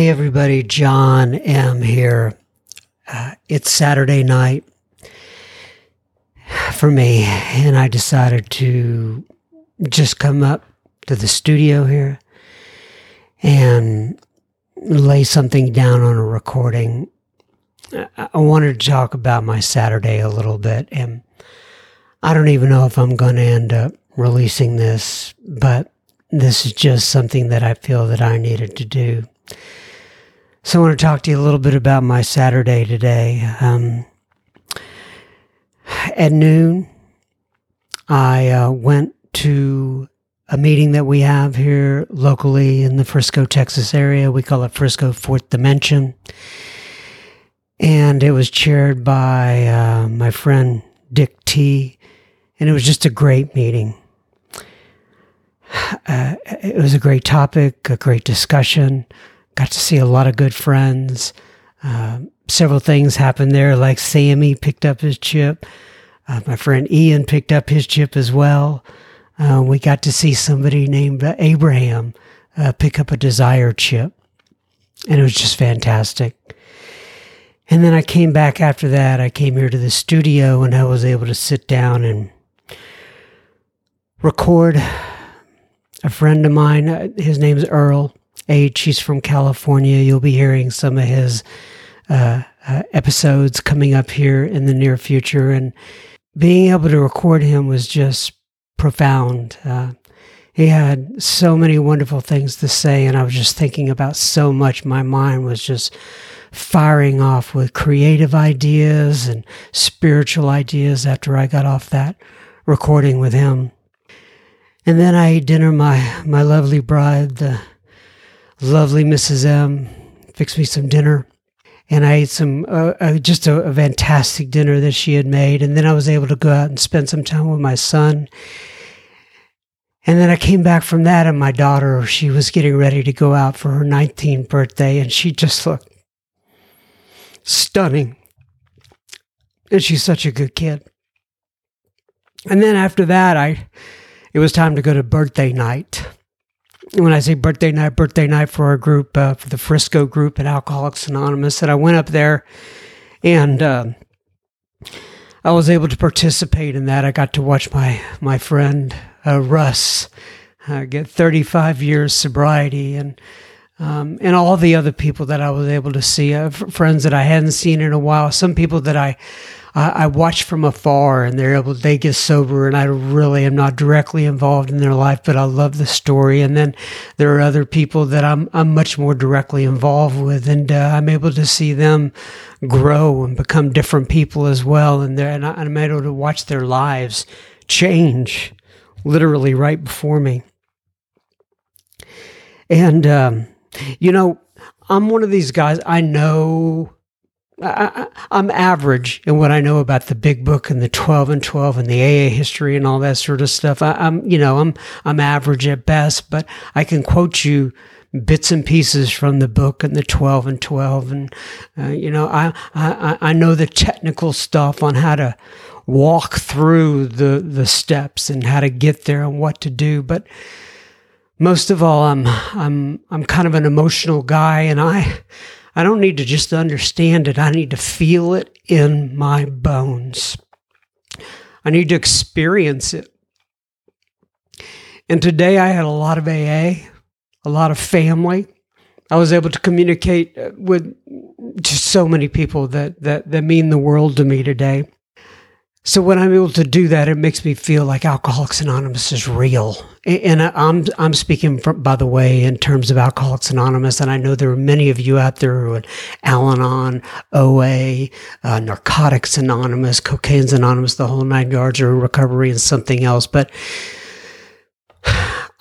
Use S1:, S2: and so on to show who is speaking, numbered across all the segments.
S1: Hey, everybody, John M. here. Uh, it's Saturday night for me, and I decided to just come up to the studio here and lay something down on a recording. I wanted to talk about my Saturday a little bit, and I don't even know if I'm going to end up releasing this, but this is just something that I feel that I needed to do. So I want to talk to you a little bit about my Saturday today. Um, at noon, I uh, went to a meeting that we have here locally in the Frisco, Texas area. We call it Frisco Fourth Dimension. And it was chaired by uh, my friend Dick T. And it was just a great meeting. Uh, it was a great topic, a great discussion. Got to see a lot of good friends. Uh, several things happened there, like Sammy picked up his chip. Uh, my friend Ian picked up his chip as well. Uh, we got to see somebody named Abraham uh, pick up a desire chip. And it was just fantastic. And then I came back after that. I came here to the studio and I was able to sit down and record a friend of mine. Uh, his name is Earl. H. He's from California. You'll be hearing some of his uh, uh, episodes coming up here in the near future. And being able to record him was just profound. Uh, he had so many wonderful things to say, and I was just thinking about so much. My mind was just firing off with creative ideas and spiritual ideas after I got off that recording with him. And then I ate dinner. My my lovely bride, the lovely Mrs. M fixed me some dinner. And I ate some, uh, uh, just a, a fantastic dinner that she had made. And then I was able to go out and spend some time with my son. And then I came back from that, and my daughter, she was getting ready to go out for her 19th birthday, and she just looked stunning. And she's such a good kid. And then after that, I, it was time to go to birthday night when I say birthday night, birthday night for our group, uh, for the Frisco group at Alcoholics Anonymous, and I went up there and uh, I was able to participate in that. I got to watch my my friend uh, Russ uh, get 35 years sobriety and. Um, and all the other people that I was able to see, friends that I hadn't seen in a while, some people that I I, I watch from afar and they're able they get sober and I really am not directly involved in their life, but I love the story. And then there are other people that I'm I'm much more directly involved with, and uh, I'm able to see them grow and become different people as well. And and, I, I'm able to watch their lives change, literally right before me. And um, you know, I'm one of these guys. I know I, am average in what I know about the big book and the 12 and 12 and the AA history and all that sort of stuff. I, am you know, I'm, I'm average at best, but I can quote you bits and pieces from the book and the 12 and 12. And, uh, you know, I, I, I know the technical stuff on how to walk through the, the steps and how to get there and what to do. But, most of all, I'm, I'm, I'm kind of an emotional guy and I, I don't need to just understand it, I need to feel it in my bones. I need to experience it. And today I had a lot of AA, a lot of family. I was able to communicate uh, with just so many people that, that, that mean the world to me today. So when I'm able to do that, it makes me feel like Alcoholics Anonymous is real. And I'm I'm speaking from, by the way in terms of Alcoholics Anonymous, and I know there are many of you out there who are Al-Anon, OA, uh, Narcotics Anonymous, Cocaine's Anonymous, the whole nine yards, or recovery and something else. But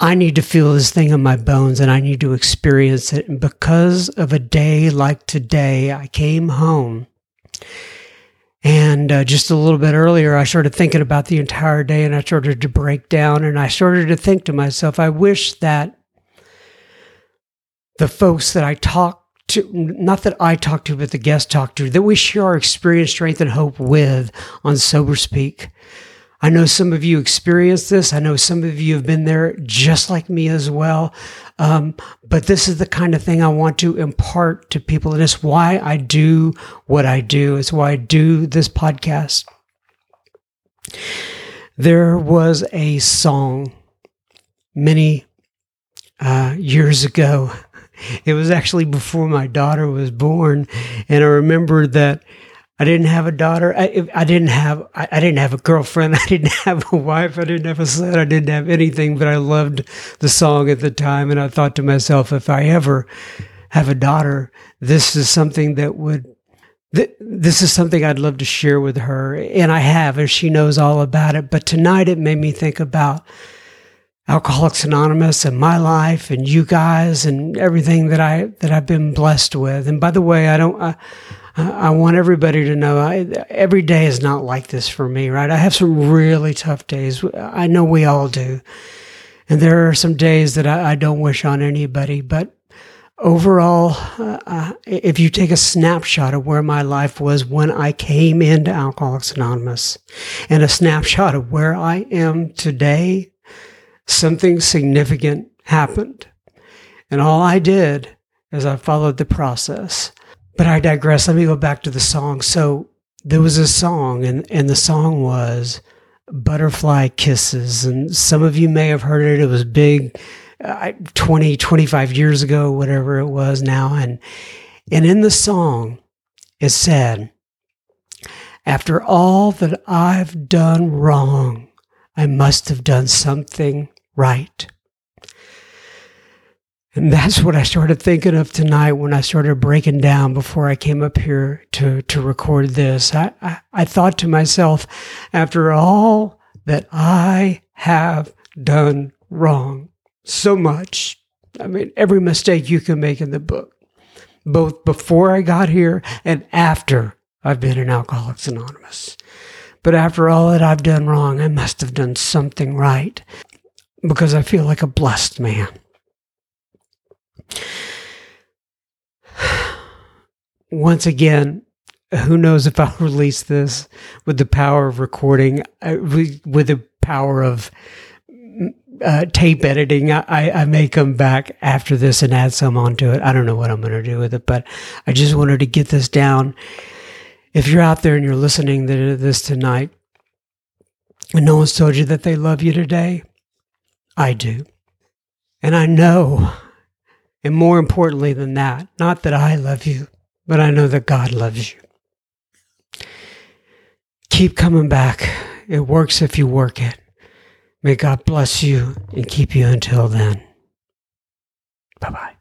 S1: I need to feel this thing in my bones, and I need to experience it. And because of a day like today, I came home and uh, just a little bit earlier, I started thinking about the entire day and I started to break down and I started to think to myself, I wish that the folks that I talk to, not that I talk to, but the guests talk to, that we share our experience, strength, and hope with on Sober Speak. I know some of you experienced this. I know some of you have been there just like me as well. Um, but this is the kind of thing I want to impart to people. It's why I do what I do. It's why I do this podcast. There was a song many uh, years ago. It was actually before my daughter was born. And I remember that I didn't have a daughter. I, I didn't have I, I, didn't have a girlfriend. I didn't have a wife. I didn't have a son. I didn't have anything. But I loved the song at the time, and I thought to myself, if I ever have a daughter, this is something that would. Th- this is something I'd love to share with her, and I have, and she knows all about it. But tonight, it made me think about Alcoholics Anonymous and my life and you guys and everything that I that I've been blessed with. And by the way, I don't. I, I want everybody to know I, every day is not like this for me, right? I have some really tough days. I know we all do. And there are some days that I, I don't wish on anybody. But overall, uh, uh, if you take a snapshot of where my life was when I came into Alcoholics Anonymous and a snapshot of where I am today, something significant happened. And all I did is I followed the process. But I digress. Let me go back to the song. So there was a song, and, and the song was Butterfly Kisses. And some of you may have heard it. It was big uh, 20, 25 years ago, whatever it was now. And, and in the song, it said, After all that I've done wrong, I must have done something right. And that's what I started thinking of tonight when I started breaking down before I came up here to, to record this. I, I, I thought to myself, after all that I have done wrong, so much. I mean, every mistake you can make in the book, both before I got here and after I've been in Alcoholics Anonymous. But after all that I've done wrong, I must have done something right because I feel like a blessed man. Once again, who knows if I'll release this with the power of recording, uh, with the power of uh, tape editing. I, I may come back after this and add some onto it. I don't know what I'm going to do with it, but I just wanted to get this down. If you're out there and you're listening to this tonight, and no one's told you that they love you today, I do. And I know and more importantly than that, not that I love you, but I know that God loves you. Keep coming back. It works if you work it. May God bless you and keep you until then. Bye bye.